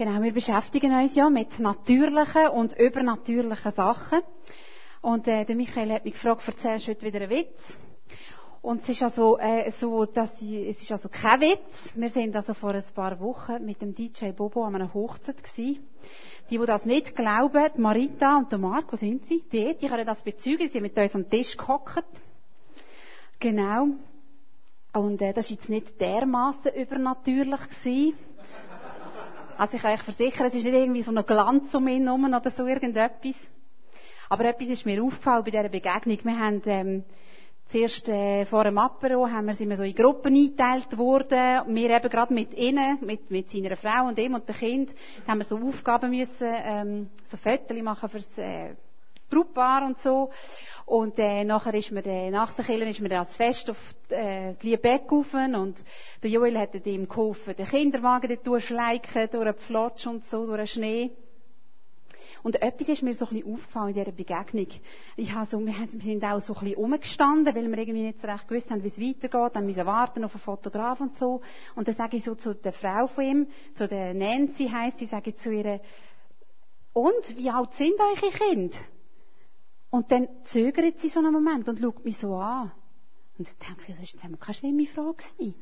Genau, wir beschäftigen uns ja mit natürlichen und übernatürlichen Sachen. Und äh, der Michael hat mich gefragt, erzählst du heute wieder einen Witz? Und es ist also äh, so, dass ich, es ist also kein Witz. Wir sind also vor ein paar Wochen mit dem DJ Bobo an einer Hochzeit gewesen. Die, die das nicht glauben, Marita und der Marc, wo sind sie? Die, die können das bezeugen. Sie sind mit uns am Tisch gehockt. Genau. Und äh, das war jetzt nicht dermaßen übernatürlich gewesen. Also ich kann euch versichern, es ist nicht irgendwie so ein Glanz um ihn herum oder so irgendetwas. Aber etwas ist mir aufgefallen bei dieser Begegnung. Wir haben ähm, zuerst äh, vor dem Apero haben wir, sind wir so in Gruppen eingeteilt worden. Wir eben gerade mit ihnen, mit, mit seiner Frau und ihm und dem Kind, haben wir so Aufgaben müssen, ähm, so Fotos machen fürs äh, Brautpaar und so. Und äh, nachher ist mir äh, nach der Kirche ist mir das Fest auf äh, die Liebeck und der Joel hat ihm geholfen, den Kinderwagen dort durchschleichen, durch den Pflotsch und so, durch den Schnee. Und etwas ist mir so ein bisschen aufgefallen in dieser Begegnung. Ich habe so, wir sind auch so ein bisschen rumgestanden, weil wir irgendwie nicht so recht gewusst haben, wie es weitergeht. Dann müssen warten auf einen Fotograf und so. Und dann sage ich so zu der Frau von ihm, zu der Nancy heisst, sie sage ich zu ihr, und, wie alt sind eure Kinder? Und dann zögert sie so einen Moment und schaut mich so an. Und dann denke ich, das ist jetzt keine schlimme Frage gewesen.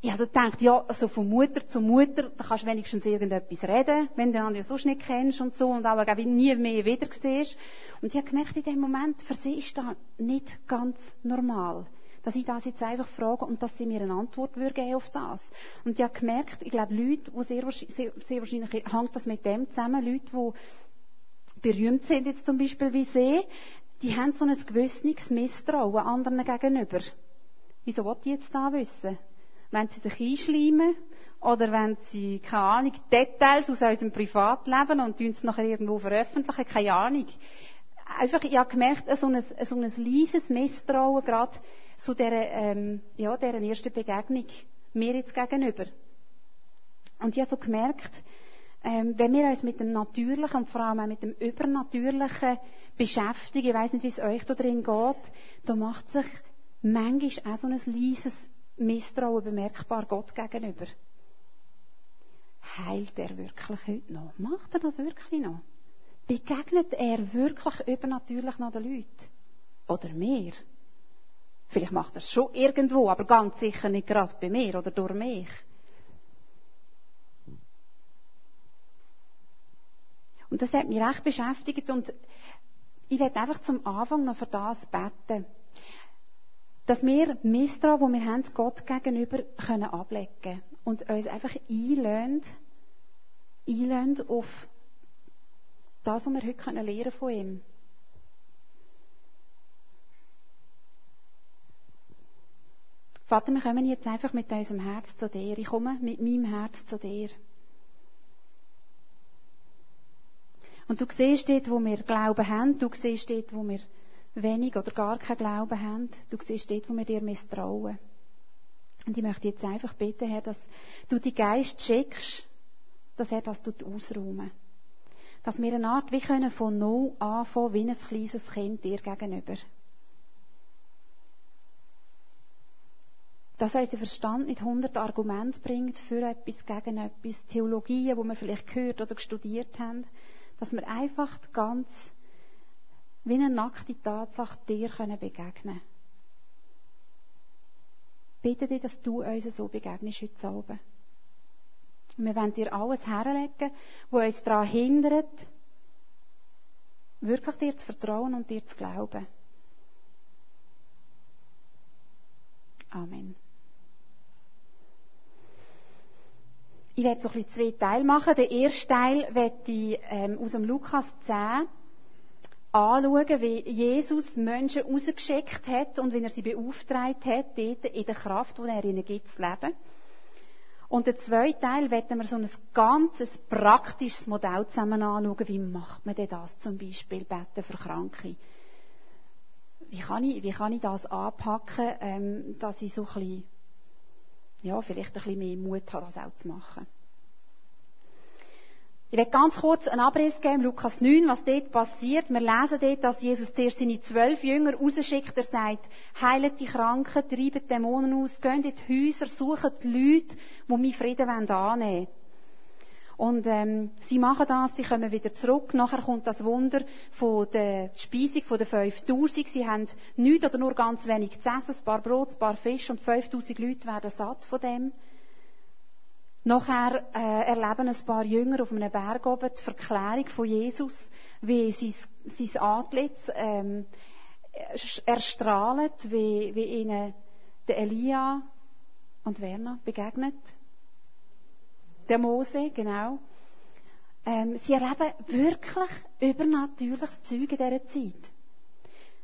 Ich habe gedacht, ja, also von Mutter zu Mutter, da kannst du wenigstens irgendetwas reden, wenn du den sonst nicht kennst und so, und auch nie mehr wieder siehst. Und ich habe gemerkt, in dem Moment, für sie ist das nicht ganz normal. Dass ich das jetzt einfach frage und dass sie mir eine Antwort geben auf das. Und ich habe gemerkt, ich glaube, Leute, die sehr, sehr, sehr wahrscheinlich, hängt das mit dem zusammen, Leute, die berühmt sind jetzt zum Beispiel wie sie, die haben so ein gewisses Misstrauen anderen gegenüber. Wieso wollt ihr jetzt da wissen? Wenn sie sich einschleimen oder wenn sie, keine Ahnung, Details aus unserem Privatleben und es nachher irgendwo veröffentlichen, keine Ahnung. Einfach, ich habe gemerkt, so ein, so ein leises Misstrauen gerade zu dieser, ähm, ja, dieser ersten Begegnung mir jetzt gegenüber. Und ich habe so gemerkt, ähm, wenn wir uns mit dem Natürlichen und vor allem auch mit dem Übernatürlichen beschäftigen, ich weiß nicht, wie es euch da drin geht, da macht sich manchmal auch so ein leises Misstrauen bemerkbar Gott gegenüber. Heilt er wirklich heute noch? Macht er das wirklich noch? Begegnet er wirklich übernatürlich noch den Leuten? Oder mir? Vielleicht macht er es schon irgendwo, aber ganz sicher nicht gerade bei mir oder durch mich. Und das hat mich recht beschäftigt und ich werde einfach zum Anfang noch für das beten. Dass wir Misstrauen, wo wir haben, Gott gegenüber, können ablegen und uns einfach einlösen, einlösen auf das, was wir heute können lernen von ihm. Vater, wir kommen jetzt einfach mit unserem Herz zu dir. Ich komme mit meinem Herz zu dir. Und du siehst dort, wo wir Glauben haben, du siehst dort, wo wir wenig oder gar keinen Glauben haben, du siehst dort, wo wir dir misstrauen. Und ich möchte jetzt einfach bitten, Herr, dass du die Geist schickst, dass er das ausräumen. Dass wir eine Art wie können von null anfangen, wie ein kleines Kind dir gegenüber. Dass unser Verstand nicht hundert Argumente bringt für etwas, gegen etwas, Theologien, wo wir vielleicht gehört oder studiert haben, dass wir einfach ganz wie eine nackte Tatsache dir können begegnen Bitte dich, dass du uns so begegnest heute Abend. wir wollen dir alles herlegen, was uns daran hindert, wirklich dir zu vertrauen und dir zu glauben. Amen. Ich werde so ein bisschen zwei Teile machen. Der erste Teil werde ich ähm, aus dem Lukas 10 anschauen, wie Jesus Menschen rausgeschickt hat und wie er sie beauftragt hat, dort in der Kraft, die er ihnen gibt, zu leben. Und der zweite Teil werden wir so ein ganzes praktisches Modell zusammen anschauen. Wie macht man denn das zum Beispiel, beten für Kranke? Wie kann ich, wie kann ich das anpacken, ähm, dass ich so ein bisschen ja, vielleicht ein bisschen mehr Mut haben, das auch zu machen. Ich werde ganz kurz einen Abriss geben, Lukas 9, was dort passiert. Wir lesen dort, dass Jesus zuerst seine zwölf Jünger rausschickt. Er sagt, heilet die Kranken, treibt Dämonen aus, geht in die Häuser, sucht die Leute, die meinen Frieden annehmen wollen. Und ähm, sie machen das, sie kommen wieder zurück. Nachher kommt das Wunder von der Speisung von den 5000. Sie haben nichts oder nur ganz wenig zu essen, ein paar Brot, ein paar Fisch und 5000 Leute werden satt von dem. Nachher äh, erleben ein paar Jünger auf einem Berg oben die Verklärung von Jesus, wie sein, sein Antlitz ähm, erstrahlt, wie, wie ihnen der Elia und Werner begegnet. Der Mose, genau. Ähm, sie erleben wirklich übernatürliches Zeug in dieser Zeit.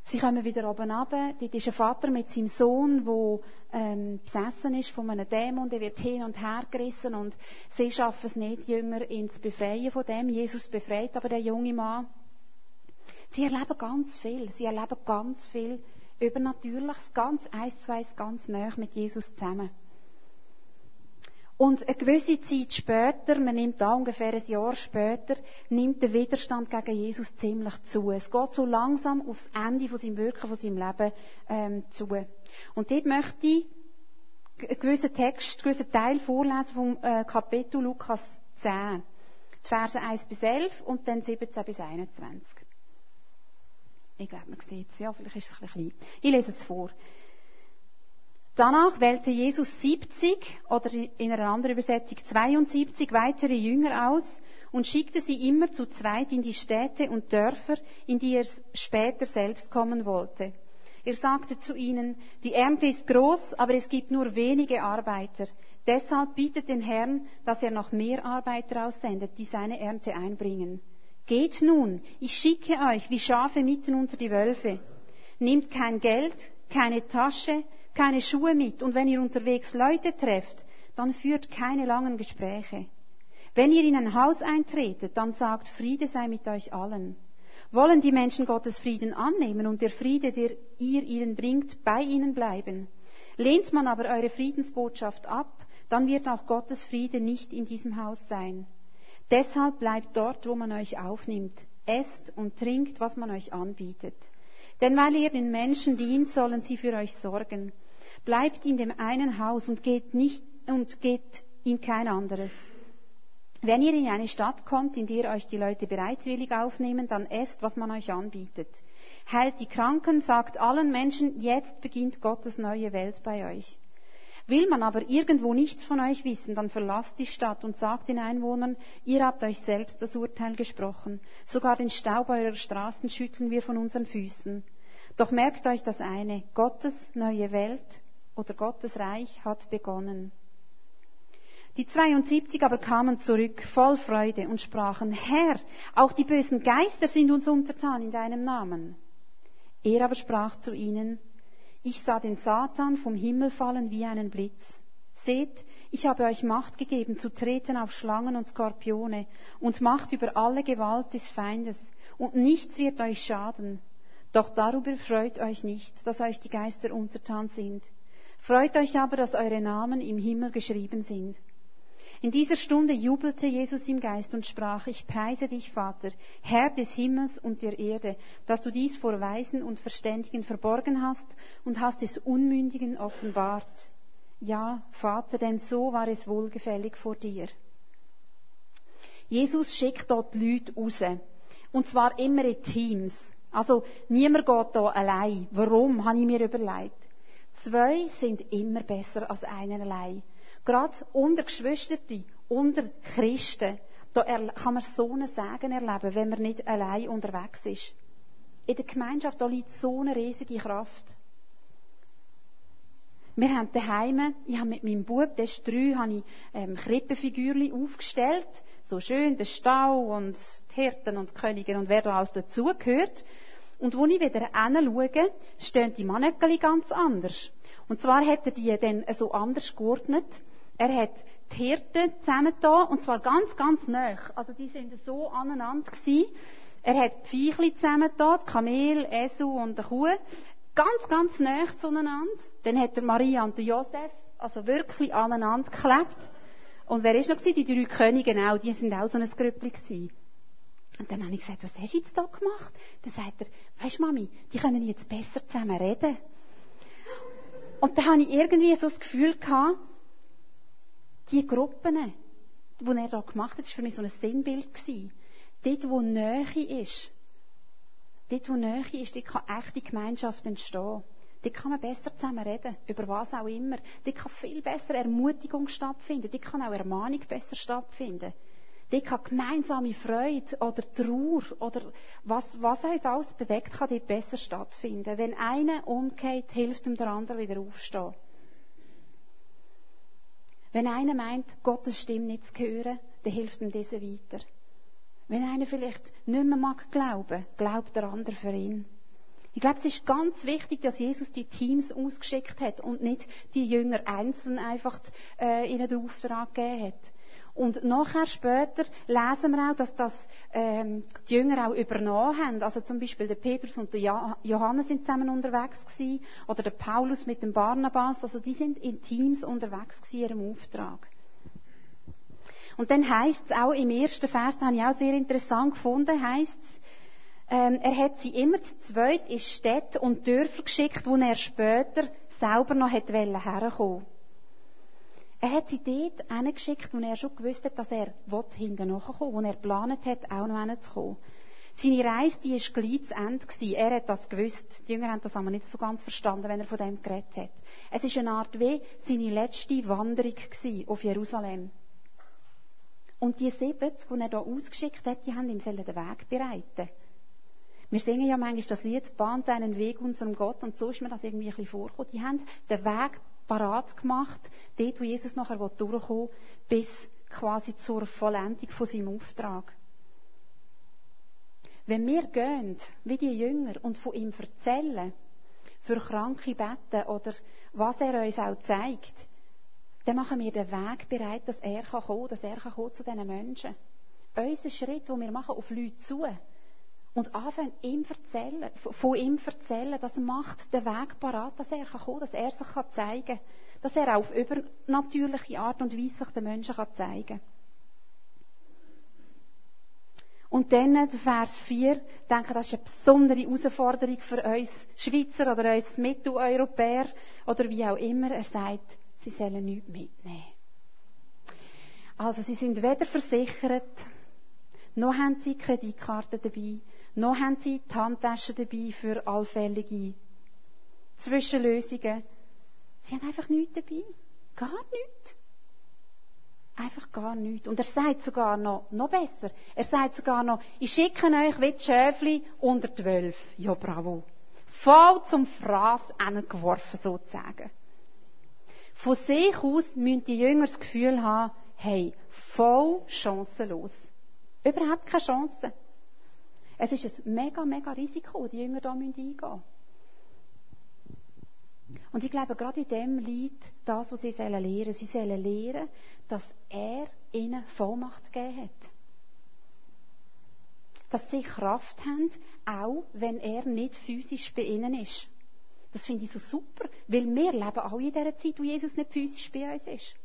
Sie kommen wieder oben runter. Dort ist ein Vater mit seinem Sohn, der ähm, besessen ist von einem Dämon. Der wird hin und her gerissen und sie schaffen es nicht, Jünger ihn zu befreien von dem. Jesus befreit aber der junge Mann. Sie erleben ganz viel. Sie erleben ganz viel Übernatürliches, ganz eins zu eins, ganz nah mit Jesus zusammen. Und eine gewisse Zeit später, man nimmt da ungefähr ein Jahr später, nimmt der Widerstand gegen Jesus ziemlich zu. Es geht so langsam aufs Ende von seinem Wirken, von seinem Leben ähm, zu. Und dort möchte ich einen gewissen Text, einen gewissen Teil vorlesen vom äh, Kapitel Lukas 10. Die Verse 1 bis 11 und dann 17 bis 21. Ich glaube, man sieht es. Ja, vielleicht ist es ein bisschen klein. Ich lese es vor. Danach wählte Jesus 70 oder in einer anderen Übersetzung 72 weitere Jünger aus und schickte sie immer zu zweit in die Städte und Dörfer, in die er später selbst kommen wollte. Er sagte zu ihnen, die Ernte ist groß, aber es gibt nur wenige Arbeiter. Deshalb bittet den Herrn, dass er noch mehr Arbeiter aussendet, die seine Ernte einbringen. Geht nun, ich schicke euch wie Schafe mitten unter die Wölfe. Nehmt kein Geld, keine Tasche, keine Schuhe mit und wenn ihr unterwegs Leute trefft, dann führt keine langen Gespräche. Wenn ihr in ein Haus eintretet, dann sagt, Friede sei mit euch allen. Wollen die Menschen Gottes Frieden annehmen und der Friede, der ihr ihnen bringt, bei ihnen bleiben? Lehnt man aber eure Friedensbotschaft ab, dann wird auch Gottes Friede nicht in diesem Haus sein. Deshalb bleibt dort, wo man euch aufnimmt, esst und trinkt, was man euch anbietet. Denn weil ihr den Menschen dient, sollen sie für euch sorgen. Bleibt in dem einen Haus und geht nicht, und geht in kein anderes. Wenn ihr in eine Stadt kommt, in der euch die Leute bereitwillig aufnehmen, dann esst, was man euch anbietet. Heilt die Kranken, sagt allen Menschen, jetzt beginnt Gottes neue Welt bei euch. Will man aber irgendwo nichts von euch wissen, dann verlasst die Stadt und sagt den Einwohnern, ihr habt euch selbst das Urteil gesprochen. Sogar den Staub eurer Straßen schütteln wir von unseren Füßen. Doch merkt euch das eine, Gottes neue Welt oder Gottes Reich hat begonnen. Die 72 aber kamen zurück voll Freude und sprachen, Herr, auch die bösen Geister sind uns untertan in deinem Namen. Er aber sprach zu ihnen, ich sah den Satan vom Himmel fallen wie einen Blitz. Seht, ich habe euch Macht gegeben zu treten auf Schlangen und Skorpione und Macht über alle Gewalt des Feindes, und nichts wird euch schaden. Doch darüber freut euch nicht, dass euch die Geister untertan sind. Freut euch aber, dass eure Namen im Himmel geschrieben sind. In dieser Stunde jubelte Jesus im Geist und sprach, ich preise dich, Vater, Herr des Himmels und der Erde, dass du dies vor Weisen und Verständigen verborgen hast und hast es Unmündigen offenbart. Ja, Vater, denn so war es wohlgefällig vor dir. Jesus schickt dort Leute raus. Und zwar immer in Teams. Also niemand geht da allein. Warum, habe ich mir überlegt. Zwei sind immer besser als einer allein. Gerade unter Geschwisterte, unter Christen, da kann man so einen Segen erleben, wenn man nicht allein unterwegs ist. In der Gemeinschaft, da liegt so eine riesige Kraft. Wir haben daheim, ich habe mit meinem Bub, der ist drei, habe ich ähm, Krippenfigürchen aufgestellt. So schön, der Stau und die Hirten und die Könige und wer da alles dazugehört. Und wo ich wieder hinschaue, stehen die Mannekeli ganz anders. Und zwar hat er die dann so anders geordnet. Er hat die Hirten zusammengetan, und zwar ganz, ganz nah. Also die sind so aneinander gewesen. Er hat die Viechli zusammengetan, die Kamel, Esel und die Kuh. Ganz, ganz nah zueinander. Dann hat er Maria und Josef, also wirklich aneinander geklebt. Und wer ist noch gewesen? Die drei Könige auch, die sind auch so ein Grüppli gewesen. Und dann habe ich gesagt, was hast du jetzt da gemacht? Dann sagt er, weisst Mami, die können jetzt besser zusammen reden. Und dann habe ich irgendwie so das Gefühl gehabt, die Gruppen, was er da gemacht hat, war für mich so ein Sinnbild. Gewesen. Dort, wo Nähe ist, dort, wo Nähe ist, dort kann echte Gemeinschaft entstehen. Dort kann man besser zusammen reden, über was auch immer. Dort kann viel besser Ermutigung stattfinden. Dort kann auch Ermahnung besser stattfinden. Dort kann gemeinsame Freude oder Trauer oder was, was uns alles bewegt, kann dort besser stattfinden. Wenn einer umgeht, hilft ihm der andere wieder aufstehen. Wenn einer meint, Gottes Stimme nicht zu hören, dann hilft ihm diese weiter. Wenn einer vielleicht nicht mehr mag glauben, glaubt der andere für ihn. Ich glaube, es ist ganz wichtig, dass Jesus die Teams ausgeschickt hat und nicht die Jünger einzeln einfach äh, ihnen den Auftrag gegeben hat. Und nachher später lesen wir auch, dass das ähm, die Jünger auch übernommen haben. Also zum Beispiel der Petrus und der Johannes sind zusammen unterwegs gewesen, oder der Paulus mit dem Barnabas. Also die sind in Teams unterwegs gewesen, ihrem Auftrag. Und dann heißt es auch im ersten Vers, das habe ich auch sehr interessant gefunden, heißt es, ähm, er hat sie immer zu zweit in Städte und Dörfer geschickt, wo er später selber noch hätte herkommen er hat sie dort hingeschickt, wo er schon gewusst hat, dass er hinten nachkommen wo er geplant hat, auch noch hinzukommen. Seine Reise, die war gleich zu Ende. Er hat das gewusst. Die Jünger haben das aber nicht so ganz verstanden, wenn er von dem geredet hat. Es ist eine Art wie seine letzte Wanderung auf Jerusalem. Und die 70, die er hier ausgeschickt hat, die haben ihm den Weg bereiten wir singen ja manchmal das Lied, bahnt seinen Weg unserem Gott, und so ist mir das irgendwie ein bisschen vorgekommen. Die haben den Weg parat gemacht, dort, wo Jesus nachher durchkommen bis quasi zur Vollendung von seinem Auftrag. Wenn wir gehen, wie die Jünger, und von ihm erzählen, für Kranke beten oder was er uns auch zeigt, dann machen wir den Weg bereit, dass er kommen kann, dass er kommen zu diesen Menschen. Unser Schritt, den wir machen, auf Leute zu, und anfangen, ihm erzählen, von ihm erzählen, das macht den Weg parat, dass er kommen kann, dass er sich zeigen kann. Dass er auf übernatürliche Art und Weise sich den Menschen zeigen kann. Und dann, Vers 4, ich denke, das ist eine besondere Herausforderung für uns Schweizer oder uns Mitteleuropäer oder wie auch immer. Er sagt, sie sollen nichts mitnehmen. Also, sie sind weder versichert, noch haben sie Kreditkarten dabei, noch haben sie die Handtaschen dabei für allfällige Zwischenlösungen. Sie haben einfach nichts dabei. Gar nichts. Einfach gar nichts. Und er sagt sogar noch, noch besser, er sagt sogar noch, ich schicke euch wie die Schäfli unter zwölf. Ja, bravo. Voll zum Fraß geworfen, sozusagen. Von sich aus müssen die Jünger das Gefühl haben, hey, voll chancenlos. Überhaupt keine Chance. Es ist ein mega, mega Risiko, die Jünger hier eingehen müssen. Und ich glaube, gerade in dem liegt das, was sie lernen sollen. Sie sollen lernen, dass er ihnen Vollmacht gegeben hat. Dass sie Kraft haben, auch wenn er nicht physisch bei ihnen ist. Das finde ich so super, weil wir leben auch in dieser Zeit, wo Jesus nicht physisch bei uns ist.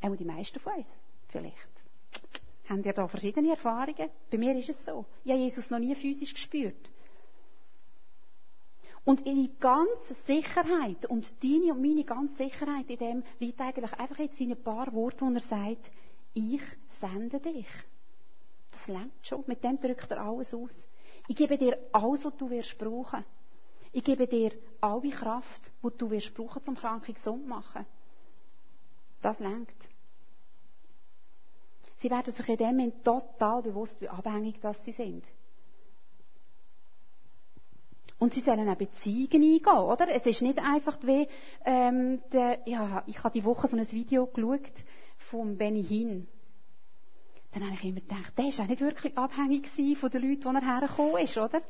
Auch die meisten von uns, vielleicht. Habt ihr da verschiedene Erfahrungen? Bei mir ist es so. Ich habe Jesus noch nie physisch gespürt. Und ihre ganze Sicherheit und deine und meine ganze Sicherheit in dem liegt eigentlich einfach jetzt in ein paar Worten, wo er sagt, ich sende dich. Das lernt schon. Mit dem drückt er alles aus. Ich gebe dir alles, was du wirst brauchen. Ich gebe dir alle Kraft, die du wirst brauchen, um Kranke gesund zu machen. Das lenkt. Sie werden sich in dem Moment total bewusst, wie abhängig das sie sind. Und sie sollen auch Beziehungen eingehen, oder? Es ist nicht einfach wie, ähm, der, ja, ich habe die Woche so ein Video geschaut vom Benny Hinn. Dann habe ich immer gedacht, der ist auch nicht wirklich abhängig von den Leuten, die er hergekommen ist, oder?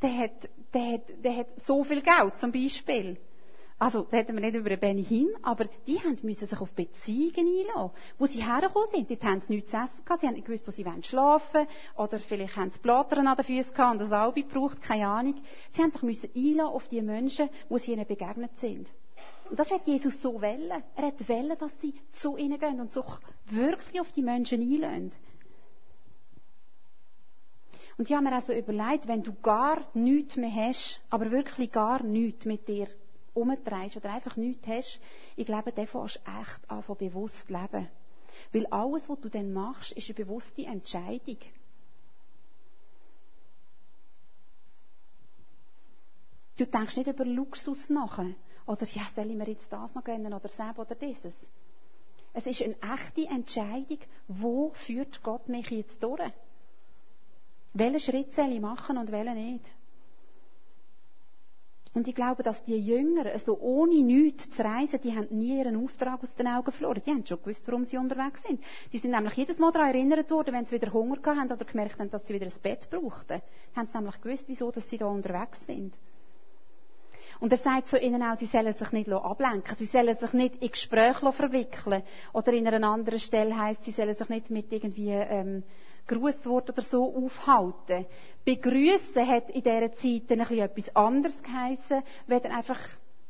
Der hat, der hat, der hat so viel Geld, zum Beispiel. Also, reden wir nicht über Benny hin, aber die haben müssen sich auf Beziehungen einlassen. Wo sie hergekommen sind, dort haben sie nichts zu essen gehabt, sie haben nicht gewusst, wo sie schlafen wollen, oder vielleicht haben sie Blattern an den Füßen gehabt und das Albi gebraucht, keine Ahnung. Sie haben sich müssen einlassen auf die Menschen, wo sie ihnen begegnet sind. Und das hat Jesus so wollen. Er hat wollen, dass sie zu ihnen gehen und sich wirklich auf die Menschen einlassen. Und ich habe mir also überlegt, wenn du gar nichts mehr hast, aber wirklich gar nichts mit dir umtreibst oder einfach nichts hast, ich glaube, dann fährst du echt an bewusst leben. Weil alles, was du dann machst, ist eine bewusste Entscheidung. Du denkst nicht über Luxus nach. Oder, ja, soll ich mir jetzt das noch gönnen oder das oder dieses. Es ist eine echte Entscheidung, wo führt Gott mich jetzt durch? Welchen Schritt soll ich machen und welchen nicht? Und ich glaube, dass die Jünger, so also ohne nichts zu reisen, die haben nie ihren Auftrag aus den Augen verloren. Die haben schon gewusst, warum sie unterwegs sind. Die sind nämlich jedes Mal daran erinnert worden, wenn sie wieder Hunger haben oder gemerkt haben, dass sie wieder ein Bett brauchten. Haben sie nämlich gewusst, wieso dass sie da unterwegs sind. Und er sagt zu ihnen auch, sie sollen sich nicht ablenken, sie sollen sich nicht in Gespräche verwickeln. Oder in einer anderen Stelle heißt, sie sollen sich nicht mit irgendwie ähm, Grußwort oder so aufhalten. Begrüßen hat in dieser Zeit dann etwas anderes geheissen, weder einfach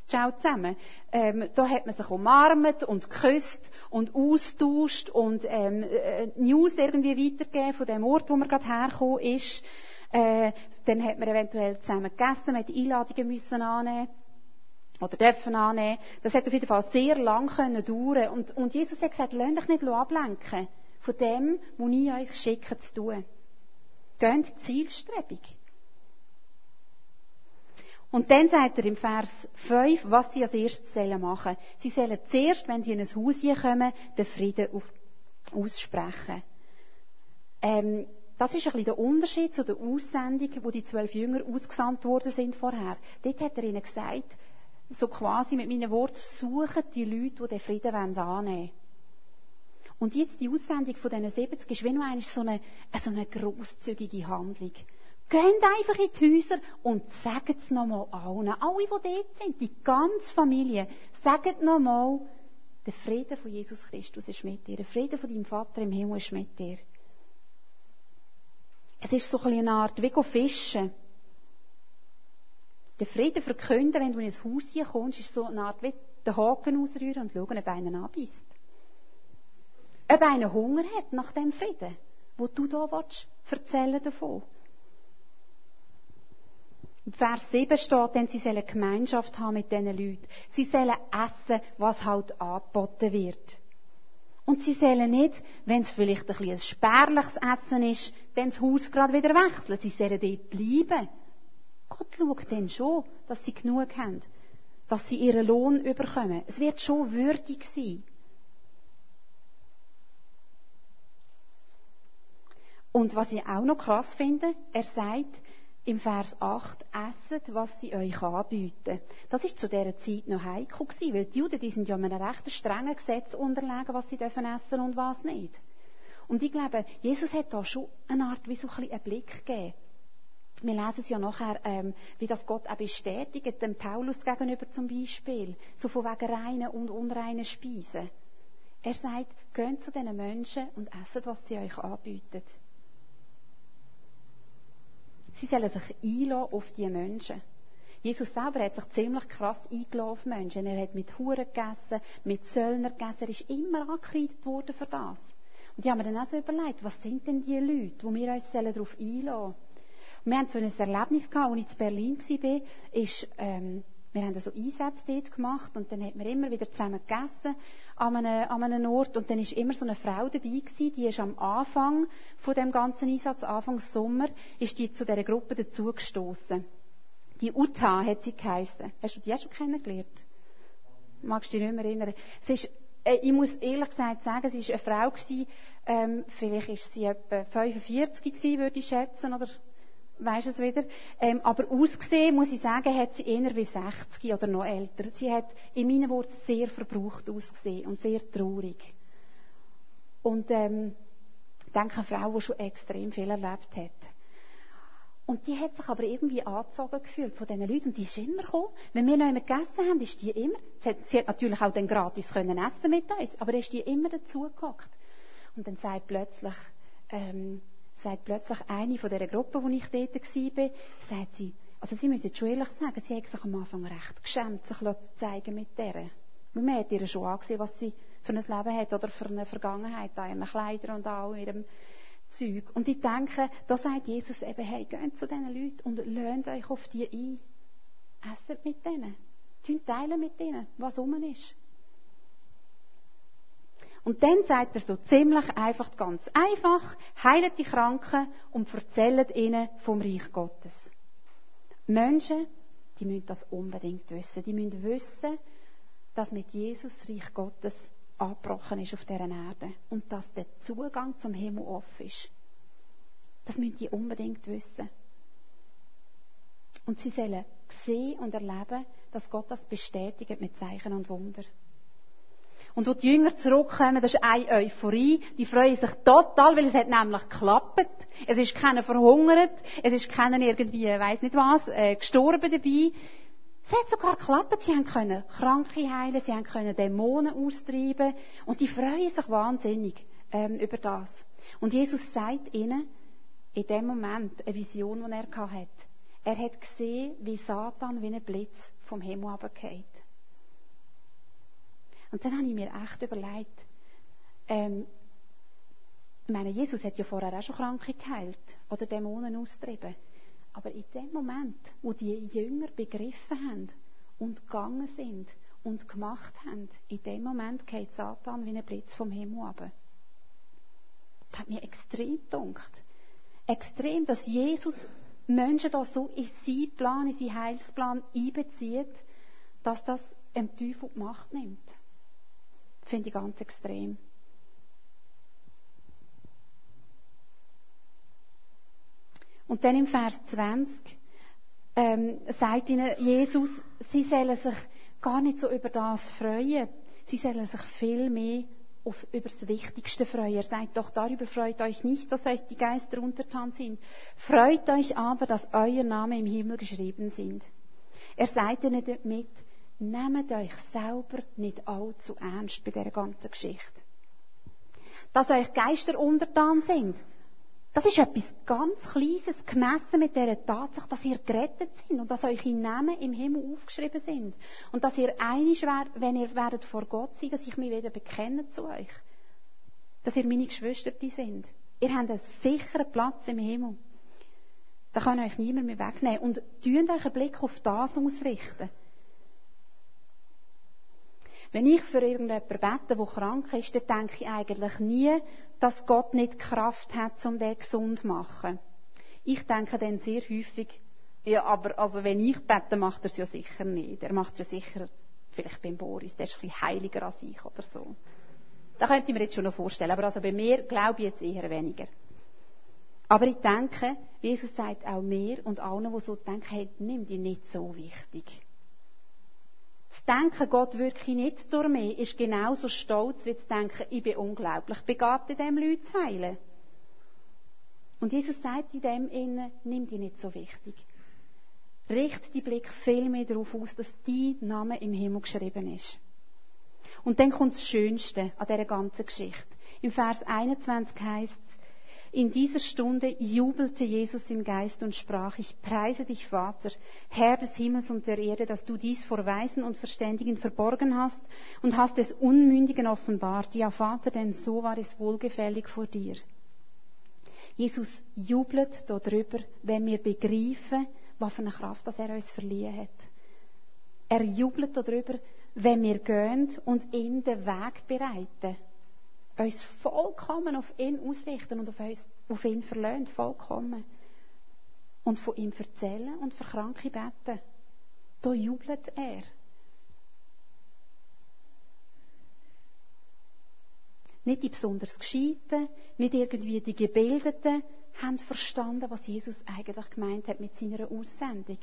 Ciao zusammen. Ähm, da hat man sich umarmt und geküsst und austauscht und ähm, äh, News irgendwie weitergegeben von dem Ort, wo man gerade hergekommen ist. Äh, dann hat man eventuell zusammen gegessen, man hat Einladungen müssen annehmen oder dürfen annehmen. Das hat auf jeden Fall sehr lang können dauern. Und, und Jesus hat gesagt, lasst euch nicht ablenken von dem, was ich euch schicke zu tun. Geht zielstrebig. Und dann sagt er im Vers 5, was sie als erstes machen sollen. Sie sollen zuerst, wenn sie in ein Haus kommen, den Frieden aussprechen. Ähm, das ist ein bisschen der Unterschied zu der Aussendung, wo die zwölf Jünger ausgesandt worden sind vorher. Dort hat er ihnen gesagt, so quasi mit meinen Worten, suchen die Leute, die den Frieden annehmen wollen. Und jetzt die Aussendung von diesen 70 ist wie nur eigentlich so eine, so eine grosszügige Handlung. Geht einfach in die Häuser und sagt es nochmal allen. Alle, die dort sind, die ganze Familie, sagt nochmal, der Frieden von Jesus Christus ist mit dir. Der Frieden von deinem Vater im Himmel ist mit dir. Es ist so eine Art wie Fischen. Der Frieden verkünden, wenn du in ein Haus kommst, ist so eine Art wie den Haken ausrühren und schauen, ob einer anbeißt. Ob einer Hunger hat nach dem Frieden, wo du da willst, erzählen davon. Im Vers 7 steht dann, sie sollen Gemeinschaft haben mit diesen Leuten. Sie sollen essen, was halt angeboten wird. Und sie sollen nicht, wenn es vielleicht ein, bisschen ein spärliches Essen ist, dann das Haus gerade wieder wechseln. Sie sollen dort bleiben. Gott schaut dann schon, dass sie genug haben. Dass sie ihren Lohn überkommen. Es wird schon würdig sein. Und was ich auch noch krass finde, er sagt, im Vers 8, esset, was sie euch anbieten. Das ist zu dieser Zeit noch heikel gewesen, weil die Juden, die sind ja einem recht strengen Gesetz unterlegen, was sie dürfen essen und was nicht. Und ich glaube, Jesus hat da schon eine Art, wie so ein bisschen einen Blick gegeben. Wir lesen es ja nachher, ähm, wie das Gott auch bestätigt, dem Paulus gegenüber zum Beispiel, so von wegen reinen und unreinen Speisen. Er sagt, geht zu diesen Menschen und esset, was sie euch anbieten. Sie sollen sich einlassen auf diese Menschen. Jesus selber hat sich ziemlich krass eingelassen auf Menschen. Er hat mit Huren gegessen, mit Söllner gegessen. Er ist immer angekreidet worden für das. Und ich habe mir dann auch so überlegt, was sind denn die Leute, wo wir uns darauf einlassen sollen? Wir haben so ein Erlebnis gehabt, als ich in Berlin war, ist, ähm, wir haben so Einsätze dort gemacht und dann hat man immer wieder zusammen gegessen an einem, an einem Ort und dann ist immer so eine Frau dabei gewesen, die ist am Anfang von dem ganzen Einsatz, Anfang Sommer, ist die zu dieser Gruppe dazugestoßen. Die Uta hat sie geheissen. Hast du die auch schon kennengelernt? Magst du dich nicht mehr erinnern? Sie ist, äh, ich muss ehrlich gesagt sagen, sie ist eine Frau gewesen, ähm, vielleicht ist sie etwa 45 gewesen, würde ich schätzen, oder weisst es wieder. Ähm, aber ausgesehen, muss ich sagen, hat sie eher wie 60 oder noch älter. Sie hat in meinen Worten sehr verbraucht ausgesehen und sehr traurig. Und ähm, ich denke, eine Frau, die schon extrem viel erlebt hat. Und die hat sich aber irgendwie angezogen gefühlt von diesen Leuten. Und die ist immer gekommen. Wenn wir noch gegessen haben, ist die immer, sie hat, sie hat natürlich auch dann gratis können essen mit uns, aber ist die immer dazugehockt. Und dann sagt plötzlich, ähm, sagt plötzlich eine von dieser Gruppe, wo ich dort war, sagt sie, also sie müssen schon ehrlich sagen, sie hat sich am Anfang recht geschämt, sich zu zeigen mit der. Man hat ihr schon angesehen, was sie für ein Leben hat oder für eine Vergangenheit an ihren Kleidern und an ihrem Zeug. Und ich denke, da sagt Jesus eben, hey, geht zu diesen Leuten und löhnt euch auf die ein. Esset mit denen. Teilen mit denen, was um ist. Und dann sagt er so ziemlich einfach, ganz einfach, heilet die Kranken und erzählt ihnen vom Reich Gottes. Menschen, die müssen das unbedingt wissen. Die müssen wissen, dass mit Jesus das Reich Gottes angebrochen ist auf dieser Erde und dass der Zugang zum Himmel offen ist. Das müssen die unbedingt wissen. Und sie sollen sehen und erleben, dass Gott das bestätigt mit Zeichen und Wunder. Und wo die Jünger zurückkommen, das ist eine Euphorie. Die freuen sich total, weil es hat nämlich geklappt. Es ist keiner verhungert. Es ist keiner irgendwie, weiß nicht was, äh, gestorben dabei. Es hat sogar geklappt. Sie haben können Kranke heilen, sie haben können Dämonen austreiben. Und die freuen sich wahnsinnig ähm, über das. Und Jesus sagt ihnen in dem Moment eine Vision, die er hatte. Er hat gesehen, wie Satan wie ein Blitz vom Himmel runterfällt. Und dann habe ich mir echt überlegt, ähm, ich meine, Jesus hat ja vorher auch schon Kranke geheilt oder Dämonen austrieben. Aber in dem Moment, wo die Jünger begriffen haben und gegangen sind und gemacht haben, in dem Moment geht Satan wie ein Blitz vom Himmel runter. Das hat mir extrem gedunkt. Extrem, dass Jesus Menschen da so in seinen Plan, in seinen Heilsplan einbezieht, dass das dem Teufel die Macht nimmt. Finde ich ganz extrem. Und dann im Vers 20 ähm, sagt ihnen Jesus, sie sollen sich gar nicht so über das freuen. Sie sollen sich viel mehr auf, über das Wichtigste freuen. Er sagt doch, darüber freut euch nicht, dass euch die Geister untertan sind. Freut euch aber, dass euer Name im Himmel geschrieben sind. Er sagt ihnen damit, nehmt euch selber nicht allzu ernst bei dieser ganzen Geschichte. Dass euch Geister untertan sind, das ist etwas ganz Kleines gemessen mit der Tatsache, dass ihr gerettet sind und dass eure Namen im Himmel aufgeschrieben sind. Und dass ihr einig werdet, wenn ihr werdet vor Gott sein, dass ich mich wieder bekenne zu euch. Dass ihr meine Geschwister sind. Ihr habt einen sicheren Platz im Himmel. Da kann euch niemand mehr wegnehmen. Und tun euch einen Blick auf das ausrichten. Wenn ich für irgendjemanden bete, der krank ist, dann denke ich eigentlich nie, dass Gott nicht Kraft hat, um den gesund zu machen. Ich denke dann sehr häufig, ja, aber also wenn ich bete, macht er es ja sicher nicht. Er macht es ja sicher vielleicht beim Boris, der ist ein bisschen heiliger als ich oder so. Das könnte ich mir jetzt schon noch vorstellen. Aber also bei mir glaube ich jetzt eher weniger. Aber ich denke, Jesus sagt auch mir und allen, die so denken, hey, nimm die nicht so wichtig. Das Denken, Gott wirklich nicht durch mich, ist genauso stolz wie das Denken, ich bin unglaublich begabt, in dem Leute zu heilen. Und Jesus sagt in dem innen, nimm die nicht so wichtig. Richte die Blick viel mehr darauf aus, dass dein Name im Himmel geschrieben ist. Und dann kommt das Schönste an dieser ganzen Geschichte. Im Vers 21 heißt in dieser Stunde jubelte Jesus im Geist und sprach, ich preise dich, Vater, Herr des Himmels und der Erde, dass du dies vor Weisen und Verständigen verborgen hast und hast es Unmündigen offenbart. Ja, Vater, denn so war es wohlgefällig vor dir. Jesus jubelt darüber, wenn wir begreifen, was für eine Kraft das er uns verliehen hat. Er jubelt darüber, wenn wir gehen und ihm den Weg bereiten uns vollkommen auf ihn ausrichten und auf, uns, auf ihn verlassen, vollkommen. Und von ihm erzählen und für Kranke beten. Da jubelt er. Nicht die besonders Gescheiten, nicht irgendwie die Gebildeten haben verstanden, was Jesus eigentlich gemeint hat mit seiner Aussendung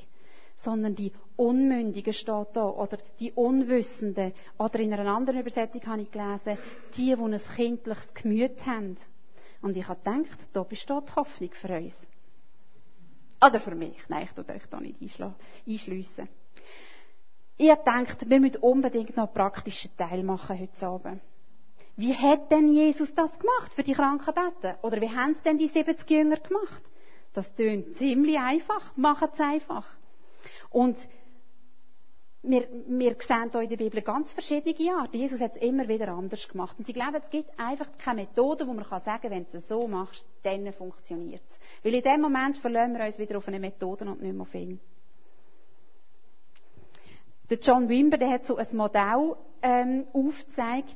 sondern die Unmündigen steht da, oder die Unwissenden, oder in einer anderen Übersetzung habe ich gelesen, die, die ein kindliches Gemüt haben. Und ich habe gedacht, da besteht Hoffnung für uns. Oder für mich. Nein, ich tue euch da nicht einschliessen. Ich habe gedacht, wir müssen unbedingt noch einen praktischen Teil machen heute Abend. Wie hat denn Jesus das gemacht für die Krankenbetten? Oder wie haben es denn die 70 Jünger gemacht? Das tönt ziemlich einfach. Machen es einfach. Und wir, wir sehen hier in der Bibel ganz verschiedene Arten. Jesus hat es immer wieder anders gemacht. Und ich glaube, es gibt einfach keine Methode, wo man kann sagen, wenn du es so machst, dann funktioniert es. Weil in dem Moment verlassen wir uns wieder auf eine Methode und nicht mehr auf ihn. Der John Wimber, der hat so ein Modell ähm, aufgezeigt,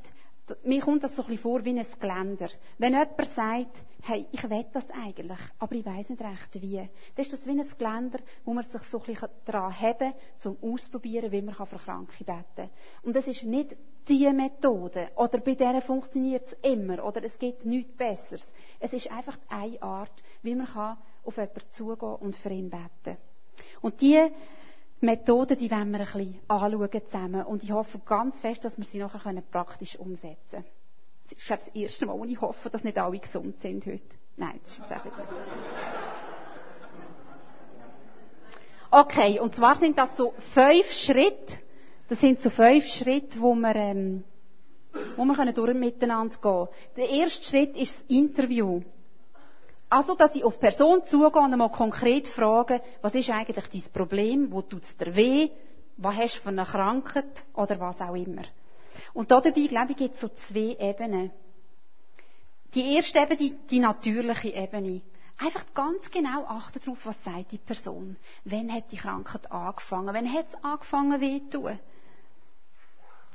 mir kommt das so ein bisschen vor wie ein Geländer. Wenn jemand sagt, hey, ich will das eigentlich, aber ich weiß nicht recht wie, dann ist das wie ein Geländer, wo man sich so ein bisschen daran haben kann, um auszuprobieren, wie man für Kranke beten kann. Und das ist nicht die Methode, oder bei der funktioniert es immer, oder es gibt nichts Besseres. Es ist einfach eine Art, wie man auf jemanden zugehen und für ihn beten kann. Und diese Methoden, die wollen wir ein bisschen anschauen zusammen. Und ich hoffe ganz fest, dass wir sie nachher praktisch umsetzen können. Ist, glaube ich, das erste Mal, wo ich hoffe, dass nicht alle gesund sind heute. Nein, das ist jetzt einfach gut. Okay, und zwar sind das so fünf Schritte. Das sind so fünf Schritte, wo wir, ähm, wo wir können durch miteinander gehen. Der erste Schritt ist das Interview. Also, dass ich auf die Person zugehe und einmal konkret frage, was ist eigentlich dein Problem, wo tut es dir weh, was hast du für eine Krankheit oder was auch immer. Und dabei, glaube ich, gibt es so zwei Ebenen. Die erste Ebene, die, die natürliche Ebene. Einfach ganz genau achten darauf, was sagt die Person. Wann hat die Krankheit angefangen? Wann hat es angefangen weh zu?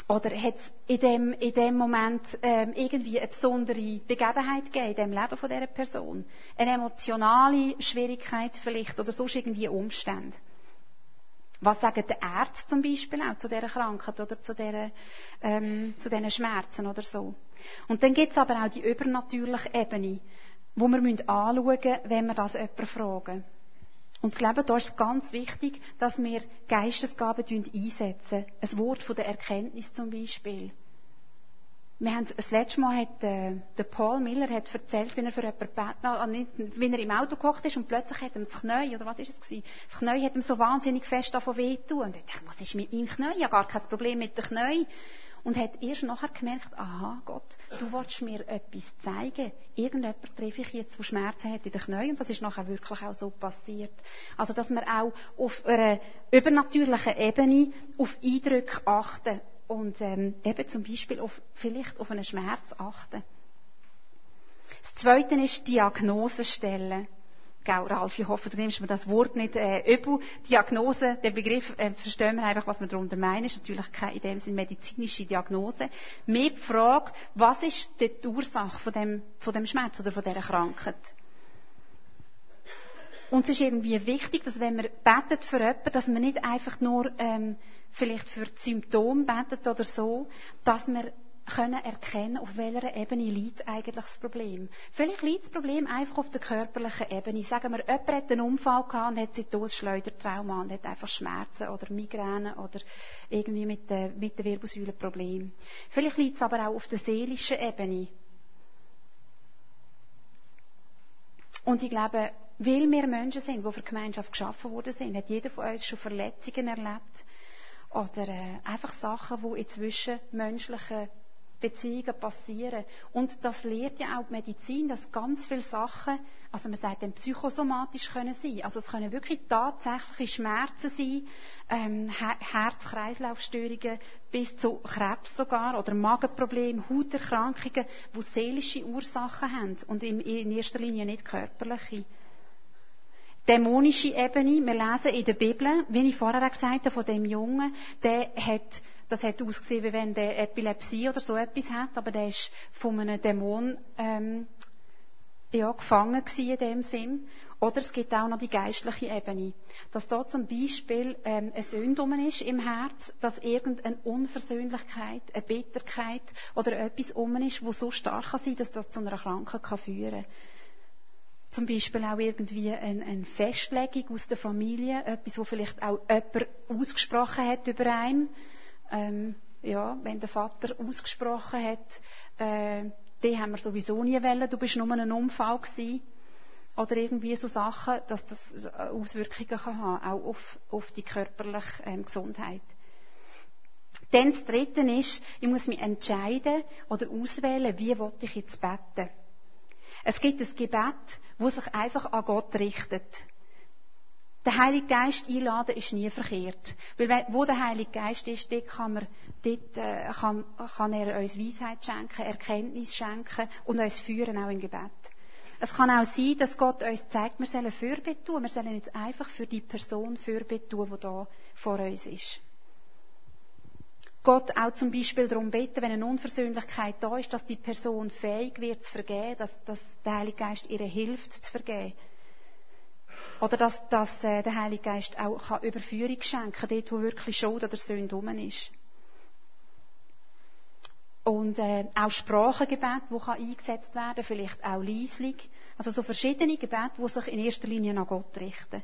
Oder hat es in dem, in dem Moment ähm, irgendwie eine besondere Begebenheit gegeben in dem Leben von dieser Person? Eine emotionale Schwierigkeit vielleicht oder sonst irgendwie Umstände? Was sagen die Ärzte zum Beispiel auch zu dieser Krankheit oder zu, dieser, ähm, zu diesen Schmerzen oder so? Und dann gibt es aber auch die übernatürliche Ebene, wo wir anschauen müssen, wenn wir das jemanden fragen. Und ich glaube, da ist es ganz wichtig, dass wir Geistesgaben einsetzen. Ein Wort von der Erkenntnis zum Beispiel. Wir haben, das letzte Mal hat, äh, der Paul Miller hat erzählt, wie er für jemanden betet, wie er im Auto gekocht ist und plötzlich hat ihm das Knie, oder was ist es gewesen? Das Knie hat ihm so wahnsinnig fest davon wehtun. Und ich dachte, was ist mit meinem Knie? Ich habe gar kein Problem mit dem Knie und hat erst nachher gemerkt, aha, Gott, du willst mir etwas zeigen. Irgendjemand treffe ich jetzt, der Schmerzen hat in den Knien und das ist nachher wirklich auch so passiert. Also, dass wir auch auf einer übernatürlichen Ebene auf Eindrücke achten und ähm, eben zum Beispiel auf, vielleicht auf einen Schmerz achten. Das Zweite ist Diagnose stellen. Gell, Ralf, ich hoffe, du nimmst mir das Wort nicht äh, übel. Diagnose, der Begriff, äh, verstehen wir einfach, was wir darunter meinen, ist natürlich keine in dem Sinne medizinische Diagnose. Mehr die Frage, was ist die Ursache von dem, von dem Schmerz oder von dieser Krankheit? Und es ist irgendwie wichtig, dass wenn wir beten für jemanden, dass wir nicht einfach nur ähm, vielleicht für Symptome beten oder so, dass wir können erkennen, auf welcher Ebene liegt eigentlich das Problem. Vielleicht liegt das Problem einfach auf der körperlichen Ebene. Sagen wir, jemand hat einen Unfall gehabt und hat seitdem ein Schleudertrauma und hat einfach Schmerzen oder Migräne oder irgendwie mit der, mit der Wirbelsäule Problem. Vielleicht liegt es aber auch auf der seelischen Ebene. Und ich glaube, weil wir Menschen sind, die für die Gemeinschaft geschaffen worden sind, hat jeder von uns schon Verletzungen erlebt oder äh, einfach Sachen, die inzwischen menschlichen Beziehungen passieren. Und das lehrt ja auch die Medizin, dass ganz viele Sachen, also man sagt dann psychosomatisch können sein. Also es können wirklich tatsächliche Schmerzen sein, ähm, Herz-Kreislauf-Störungen bis zu Krebs sogar oder Magenprobleme, Hauterkrankungen, die seelische Ursachen haben und in erster Linie nicht körperliche. Dämonische Ebene, wir lesen in der Bibel, wie ich vorher gesagt habe, von dem Jungen, der hat das hat ausgesehen, wie wenn der Epilepsie oder so etwas hat, aber der ist von einem Dämon ähm, ja, gefangen in dem Sinn. Oder es gibt auch noch die geistliche Ebene. Dass da zum Beispiel ähm, eine Sünde ist im Herz, dass irgendeine Unversöhnlichkeit, eine Bitterkeit oder etwas um ist, wo so stark kann sein, dass das zu einer Krankheit führen kann. Zum Beispiel auch irgendwie eine, eine Festlegung aus der Familie, etwas, wo vielleicht auch jemand ausgesprochen hat über einen ähm, ja, wenn der Vater ausgesprochen hat, äh, den haben wir sowieso nie wollen, du bist nur ein Unfall gewesen. Oder irgendwie so Sachen, dass das Auswirkungen kann haben, auch auf, auf die körperliche ähm, Gesundheit. Dann das Dritte ist, ich muss mich entscheiden oder auswählen, wie will ich jetzt beten. Es gibt ein Gebet, wo sich einfach an Gott richtet. Der Heilige Geist einladen ist nie verkehrt. Weil wo der Heilige Geist ist, dort kann, man, dort, äh, kann, kann er uns Weisheit schenken, Erkenntnis schenken und uns führen auch im Gebet. Es kann auch sein, dass Gott uns zeigt, wir sollen Fürbitte tun. Wir sollen jetzt einfach für die Person Fürbitte tun, die da vor uns ist. Gott auch zum Beispiel darum beten, wenn eine Unversöhnlichkeit da ist, dass die Person fähig wird zu vergeben, dass, dass der Heilige Geist ihr hilft zu vergeben. Oder dass, dass äh, der Heilige Geist auch kann Überführung schenken kann, dort wo wirklich Schuld oder Sünde rum ist. Und äh, auch Sprachengebet, wo kann eingesetzt werden, vielleicht auch leislich. Also so verschiedene Gebete, die sich in erster Linie an Gott richten.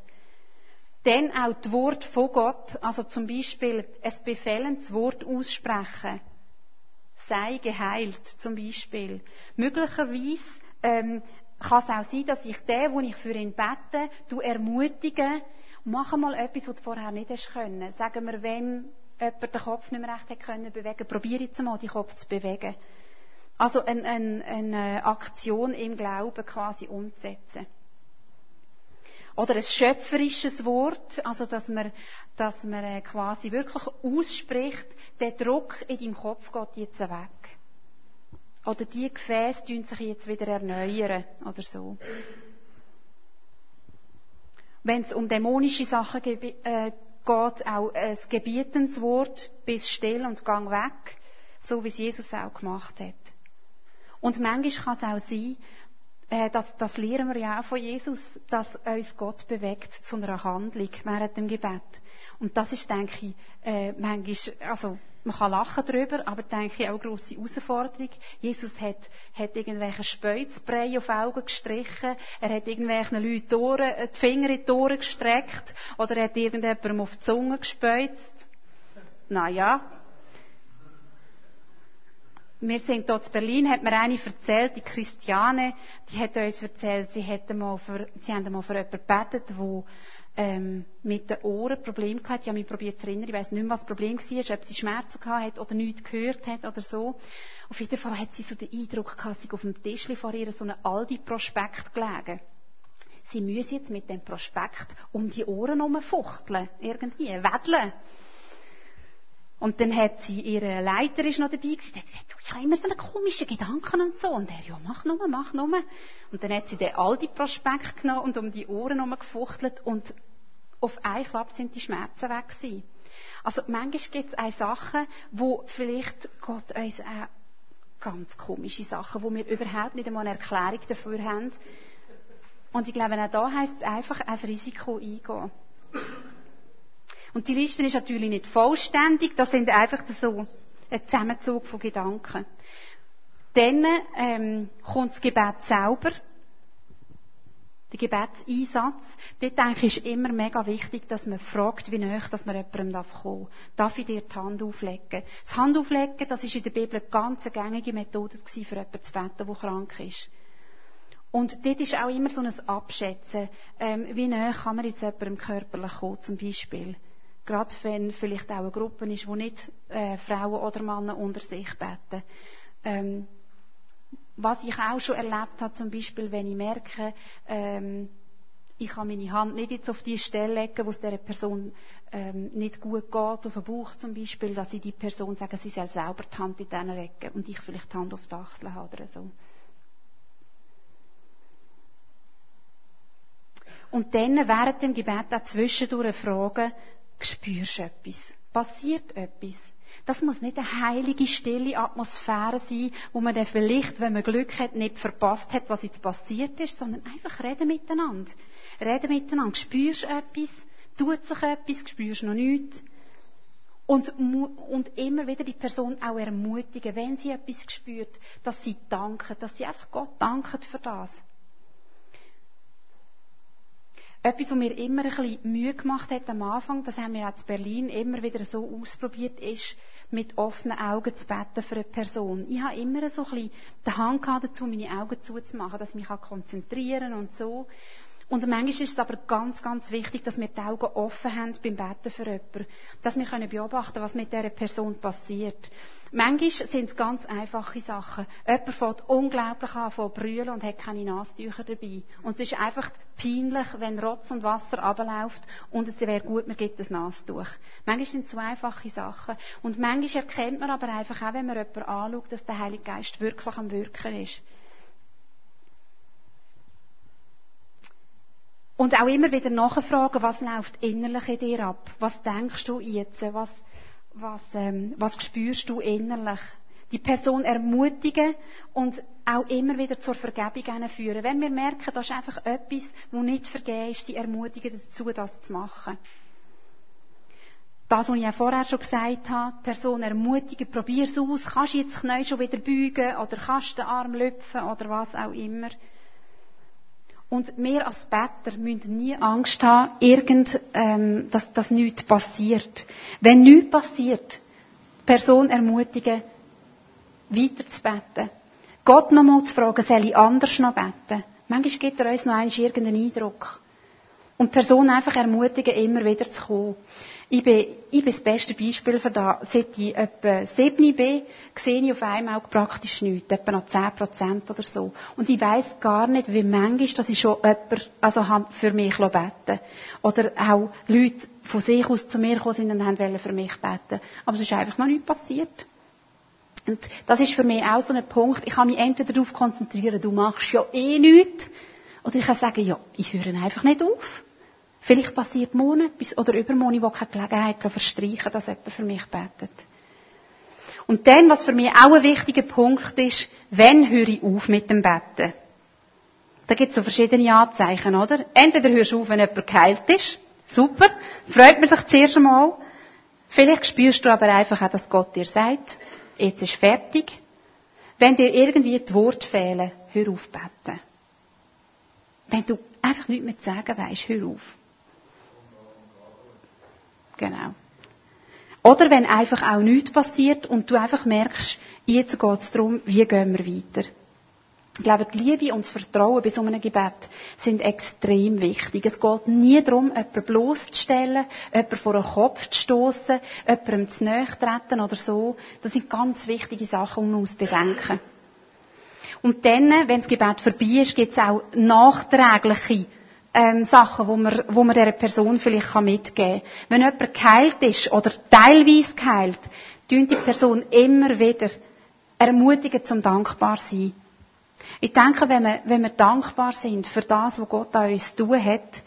Dann auch das Wort von Gott, also zum Beispiel ein befehlendes Wort aussprechen. Sei geheilt, zum Beispiel. Möglicherweise ähm, kann es auch sein, dass ich den, wo ich für ihn bete, ermutige, mach mal etwas, was du vorher nicht hast können. Sagen wir, wenn jemand den Kopf nicht mehr recht hat können bewegen, probiere jetzt mal, den Kopf zu bewegen. Also eine, eine, eine Aktion im Glauben quasi umzusetzen. Oder ein schöpferisches Wort, also dass man, dass man äh, quasi wirklich ausspricht, der Druck in deinem Kopf geht jetzt weg. Oder die Gefäße tun sich jetzt wieder erneuern oder so. Wenn es um dämonische Sachen geht, äh, geht auch ein Gebietenswort bis still und gang weg, so wie es Jesus auch gemacht hat. Und manchmal kann es auch sein, das, das lernen wir ja auch von Jesus, dass uns Gott bewegt zu einer Handlung während dem Gebet. Und das ist, denke ich, äh, manchmal, also man kann lachen darüber, aber denke ich auch eine grosse Herausforderung. Jesus hat, hat irgendwelche Speuzbrei auf Augen gestrichen, er hat irgendwelchen Leuten die, Ohren, die Finger in die Ohren gestreckt oder er hat irgendjemandem auf die Zunge gespeuzt. Naja. Wir sind dort in Berlin, hat mir eine erzählt, die Christiane, die hat uns erzählt, sie, hätte mal für, sie haben mal für jemanden gebetet, der ähm, mit den Ohren Probleme gehabt. Ich habe mich probiert zu erinnern. Ich weiß nicht mehr, was das Problem war, ob sie Schmerzen gehabt hat oder nichts gehört hat oder so. Auf jeden Fall hat sie so den Eindruck gehabt, sie auf dem Tisch vor ihr so einen Aldi-Prospekt gelegen. Sie müssen jetzt mit dem Prospekt um die Ohren herumfuchteln. Irgendwie, wedeln. Und dann hat sie, ihre Leiter ist noch dabei gewesen, hat gesagt, ich habe immer so einen komischen Gedanken und so. Und er, ja, mach nur, mach nur. Und dann hat sie den Aldi-Prospekt genommen und um die Ohren gefuchtelt und auf einen Klapp sind die Schmerzen weg gewesen. Also manchmal gibt es auch Sachen, wo vielleicht Gott uns auch ganz komische Sachen, wo wir überhaupt nicht einmal eine Erklärung dafür haben. Und ich glaube, auch da heisst es einfach, ein Risiko eingehen. Und die Liste ist natürlich nicht vollständig, das sind einfach so ein Zusammenzug von Gedanken. Dann ähm, kommt das Gebet selber, der Gebetseinsatz. Dort denke ich, ist immer mega wichtig, dass man fragt, wie nahe dass man jemandem kommen darf. Darf ich dir die Hand auflegen? Das Handauflegen, das ist in der Bibel eine ganz gängige Methode für jemanden zu beten, der krank ist. Und dort ist auch immer so ein Abschätzen, ähm, wie nahe kann man jetzt jemandem körperlich kommen, zum Beispiel. Gerade wenn vielleicht auch eine Gruppe ist, wo nicht äh, Frauen oder Männer unter sich beten. Ähm, was ich auch schon erlebt habe, zum Beispiel, wenn ich merke, ähm, ich kann meine Hand nicht jetzt auf die Stelle legen, wo es der Person ähm, nicht gut geht, auf den Bauch zum Beispiel, dass ich die Person sage, sie soll selber die Hand in den legen und ich vielleicht die Hand auf die Achsel habe oder so. Und dann während dem Gebet auch zwischendurch fragen, spürst etwas? Passiert etwas? Das muss nicht eine heilige, stille Atmosphäre sein, wo man dann vielleicht, wenn man Glück hat, nicht verpasst hat, was jetzt passiert ist, sondern einfach reden miteinander. Reden miteinander. Spürst etwas? Tut sich etwas? Spürst noch nichts? Und, und immer wieder die Person auch ermutigen, wenn sie etwas spürt, dass sie danken, dass sie einfach Gott danken für das. Etwas, was mir immer ein bisschen Mühe gemacht hat am Anfang, das haben wir auch in Berlin immer wieder so ausprobiert, ist, mit offenen Augen zu beten für eine Person. Ich habe immer so ein bisschen den Hang dazu, meine Augen zuzumachen, dass ich mich konzentrieren kann und so. Und manchmal ist es aber ganz, ganz wichtig, dass wir die Augen offen haben beim Beten für jemanden. Dass wir können beobachten was mit dieser Person passiert. Manchmal sind es ganz einfache Sachen. Jemand fängt unglaublich an zu brüllen und hat keine Nasentücher dabei. Und es ist einfach peinlich, wenn Rotz und Wasser abläuft und es wäre gut, man gibt ein Nasentuch. Manchmal sind es so einfache Sachen. Und manchmal erkennt man aber einfach auch, wenn man jemanden anschaut, dass der Heilige Geist wirklich am Wirken ist. Und auch immer wieder nachfragen, was läuft innerlich in dir ab? Was denkst du jetzt? Was, was, ähm, was spürst du innerlich? Die Person ermutigen und auch immer wieder zur Vergebung führen. Wenn wir merken, das ist einfach etwas, wo nicht vergeben ist, sie ermutigen dazu, das zu machen. Das, was ich ja vorher schon gesagt habe, die Person ermutigen, probier es aus, kannst du jetzt das Knie schon wieder beugen oder kannst den Arm lüpfen oder was auch immer. Und wir als Better müssen nie Angst haben, irgend, ähm, dass, dass nichts passiert. Wenn nichts passiert, Person ermutigen, weiter zu beten. Gott nochmal zu fragen, soll ich anders noch beten? Manchmal gibt er uns noch einmal irgendeinen Eindruck. Und die Person einfach ermutigen, immer wieder zu kommen. Ich bin, ich bin das beste Beispiel für das. Seit ich etwa 7 bin, sehe ich auf einmal auch praktisch nichts. Etwa noch 10 Prozent oder so. Und ich weiss gar nicht, wie manchmal, dass ich schon jemand, also für mich beten Oder auch Leute von sich aus zu mir gekommen sind und haben für mich beten. Aber es ist einfach noch nichts passiert. Und das ist für mich auch so ein Punkt. Ich kann mich entweder darauf konzentrieren, du machst ja eh nichts. Oder ich kann sagen, ja, ich höre einfach nicht auf. Vielleicht passiert morgen etwas oder übermorgen, wo keine Gelegenheit verstreichen dass jemand für mich betet. Und dann, was für mich auch ein wichtiger Punkt ist, wenn höre ich auf mit dem Betten? Da gibt es so verschiedene Anzeichen, oder? Entweder hörst du auf, wenn jemand geheilt ist. Super. Freut man sich zuerst einmal. Vielleicht spürst du aber einfach auch, dass Gott dir sagt, jetzt ist fertig. Wenn dir irgendwie die Worte fehlen, hör auf beten. Wenn du einfach nichts mehr zu sagen weißt, hör auf. Genau. Oder wenn einfach auch nichts passiert und du einfach merkst, jetzt geht es darum, wie gehen wir weiter. Ich glaube, die Liebe und das Vertrauen bei so einem Gebet sind extrem wichtig. Es geht nie darum, jemanden bloßzustellen, jemanden vor den Kopf zu stoßen, jemandem zu nahe treten oder so. Das sind ganz wichtige Sachen, um uns zu bedenken. Und dann, wenn das Gebet vorbei ist, gibt es auch nachträgliche ähm, Sachen, wo man, wo man dieser Person vielleicht mitgeben kann. Wenn jemand geheilt ist oder teilweise geheilt, tun die Person immer wieder ermutigen zum dankbar sein. Ich denke, wenn wir, wenn wir dankbar sind für das, was Gott an uns tun hat,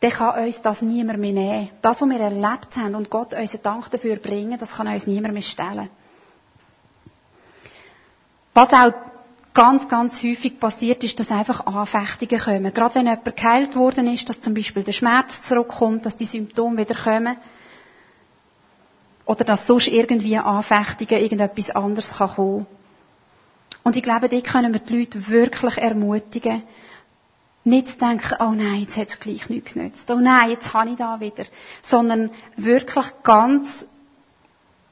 dann kann uns das niemand mehr nehmen. Das, was wir erlebt haben und Gott unseren Dank dafür bringen, das kann uns niemand mehr stellen. Was auch ganz, ganz häufig passiert ist, dass einfach Anfechtungen kommen. Gerade wenn jemand geheilt worden ist, dass zum Beispiel der Schmerz zurückkommt, dass die Symptome wieder kommen. Oder dass sonst irgendwie Anfechtungen, irgendetwas anderes kann kommen. Und ich glaube, da können wir die Leute wirklich ermutigen, nicht zu denken, oh nein, jetzt hat es gleich nichts genützt. Oh nein, jetzt habe ich da wieder. Sondern wirklich ganz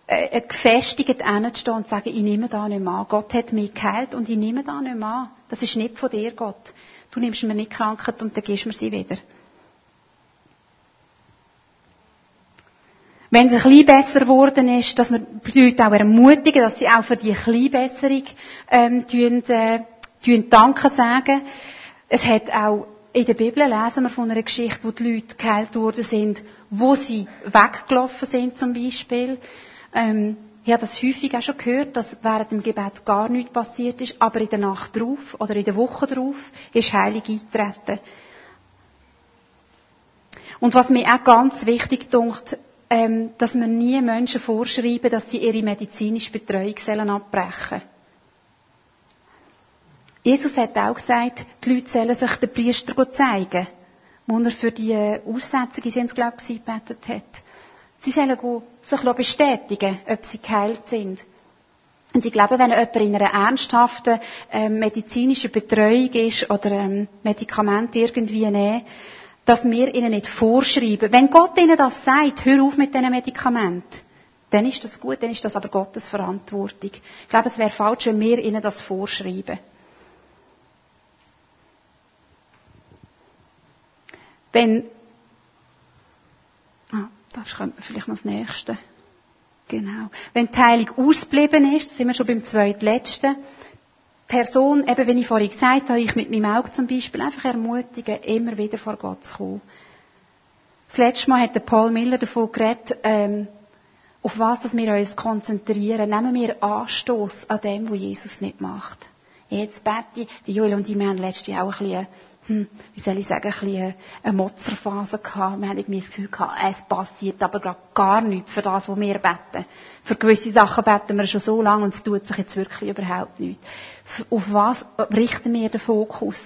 äh, gefestigt hinzustehen und zu sagen, ich nehme da nicht mehr an. Gott hat mich geheilt und ich nehme da nicht mehr an. Das ist nicht von dir, Gott. Du nimmst mir nicht Krankheit und dann gibst mir sie wieder. Wenn es ein bisschen besser geworden ist, dass wir die Leute auch ermutigen, dass sie auch für die Kleinbesserung ähm, tun, äh, tun Danke sagen. Es hat auch in der Bibel lesen wir von einer Geschichte, wo die Leute geheilt worden sind, wo sie weggelaufen sind zum Beispiel. Ähm, ich habe das häufig auch schon gehört, dass während dem Gebet gar nichts passiert ist, aber in der Nacht drauf oder in der Woche drauf ist Heilig eingetreten. Und was mir auch ganz wichtig dunkt, ähm, dass wir nie Menschen vorschreiben, dass sie ihre medizinische Betreuung sollen abbrechen Jesus hat auch gesagt, die Leute sollen sich den Priester zeigen, wo er für die Aussetzung, sie haben es, glaube gebetet hat. Sie sollen sich bestätigen, ob sie geheilt sind. Und ich glaube, wenn jemand in einer ernsthaften äh, medizinischen Betreuung ist oder ähm, Medikamente irgendwie nehmen, dass wir ihnen nicht vorschreiben. Wenn Gott ihnen das sagt, hör auf mit diesen Medikamenten, dann ist das gut, dann ist das aber Gottes Verantwortung. Ich glaube, es wäre falsch, wenn wir ihnen das vorschreiben. Wenn das kommt vielleicht noch das Nächste. Genau. Wenn die Heilung ausgeblieben ist, sind wir schon beim zweitletzten. Person, eben, wie ich vorhin gesagt habe, ich mit meinem Auge zum Beispiel, einfach ermutigen, immer wieder vor Gott zu kommen. Das letzte Mal hat Paul Miller davon geredet, ähm, auf was dass wir uns konzentrieren. Nehmen wir Anstoß an dem, was Jesus nicht macht. Jetzt bete ich, die Joel und wir haben letztes Jahr auch ein bisschen hm, wie soll ich sagen, ein bisschen eine Motzerphase gehabt. Wir haben irgendwie das Gefühl gehabt, es passiert aber gerade gar nichts für das, was wir beten. Für gewisse Sachen beten wir schon so lange und es tut sich jetzt wirklich überhaupt nichts. Auf was richten wir den Fokus?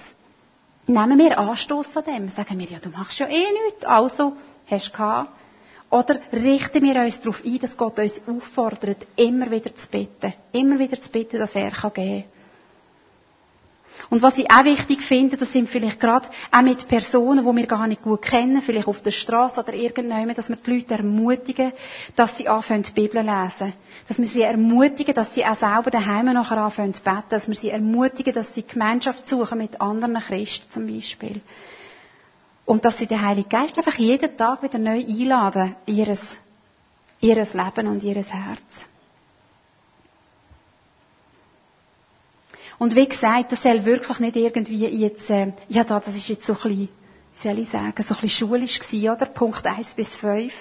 Nehmen wir Anstoß an dem? Sagen wir, ja, du machst ja eh nichts, also hast du gehabt. Oder richten wir uns darauf ein, dass Gott uns auffordert, immer wieder zu beten. Immer wieder zu beten, dass er geben kann. Und was ich auch wichtig finde, das sind vielleicht gerade auch mit Personen, die wir gar nicht gut kennen, vielleicht auf der Straße oder irgendjemand, dass wir die Leute ermutigen, dass sie anfangen, die Bibel lesen. Dass wir sie ermutigen, dass sie auch selber daheim nachher anfangen zu beten. Dass wir sie ermutigen, dass sie Gemeinschaft suchen mit anderen Christen zum Beispiel. Und dass sie den Heiligen Geist einfach jeden Tag wieder neu einladen, ihres, ihres Leben und ihres Herz. Und wie gesagt, das soll wirklich nicht irgendwie jetzt, äh, ja da, das ist jetzt so ein bisschen, soll ich sagen, so ein bisschen schulisch gewesen, oder? Punkt 1 bis 5.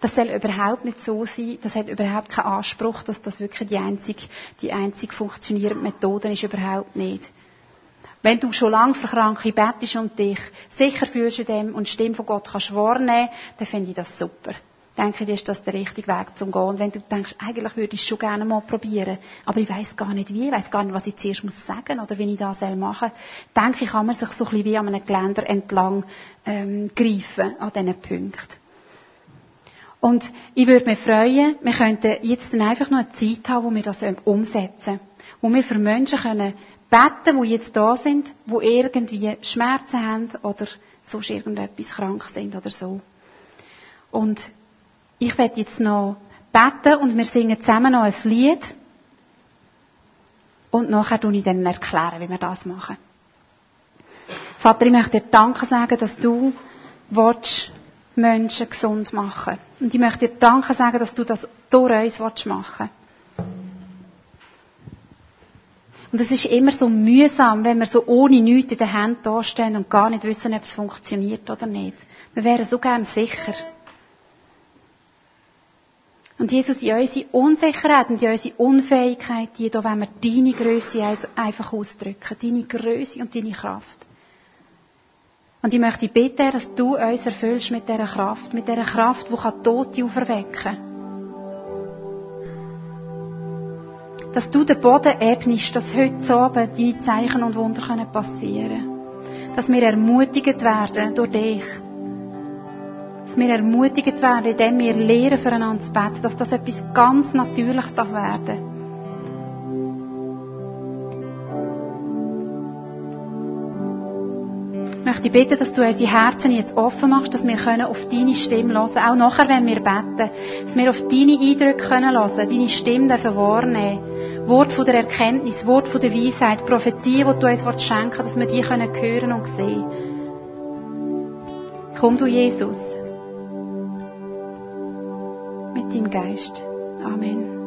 Das soll überhaupt nicht so sein, das hat überhaupt keinen Anspruch, dass das wirklich die einzige, die einzig funktionierende Methode ist, überhaupt nicht. Wenn du schon lange für Kranke bettest und dich sicher fühlst in dem und die Stimme von Gott kannst wahrnehmen, dann finde ich das super denke ich, ist das der richtige Weg zum Gehen. Und wenn du denkst, eigentlich würde ich es schon gerne mal probieren, aber ich weiß gar nicht wie, ich weiß gar nicht, was ich zuerst muss sagen oder wie ich das machen soll, denke ich, kann man sich so ein bisschen wie an einem Geländer entlang ähm, greifen an diesen Punkten. Und ich würde mich freuen, wir könnten jetzt dann einfach noch eine Zeit haben, wo wir das umsetzen. Wo wir für Menschen können beten, die jetzt da sind, die irgendwie Schmerzen haben oder sonst irgendetwas krank sind oder so. Und ich werde jetzt noch beten und wir singen zusammen noch ein Lied. Und nachher tue ich dann erklären, wie wir das machen. Vater, ich möchte dir Danke sagen, dass du willst, Menschen gesund machen. Und ich möchte dir Danke sagen, dass du das durch uns machen willst. Und es ist immer so mühsam, wenn wir so ohne nichts in den Händen dastehen und gar nicht wissen, ob es funktioniert oder nicht. Wir wären so gern sicher. Und Jesus, in unsere Unsicherheit und in unsere Unfähigkeit, die da wollen wir deine Größe einfach ausdrücken. Deine Größe und deine Kraft. Und ich möchte bitten, dass du uns erfüllst mit dieser Kraft, mit dieser Kraft, die Tote auferwecken kann. Dass du den Boden ebnest, dass heute Abend deine Zeichen und Wunder passieren können. Dass wir ermutigt werden durch dich dass wir ermutigt werden, indem wir lernen, füreinander zu beten, dass das etwas ganz Natürliches darf werden Ich möchte bitten, dass du unsere Herzen jetzt offen machst, dass wir können auf deine Stimme hören auch nachher, wenn wir beten, dass wir auf deine Eindrücke können hören, deine Stimme dürfen wahrnehmen. Wort von der Erkenntnis, Wort von der Weisheit, Prophetie, die du uns schenken dass wir die können hören und sehen. Komm du, Jesus. Deinem Geist. Amen.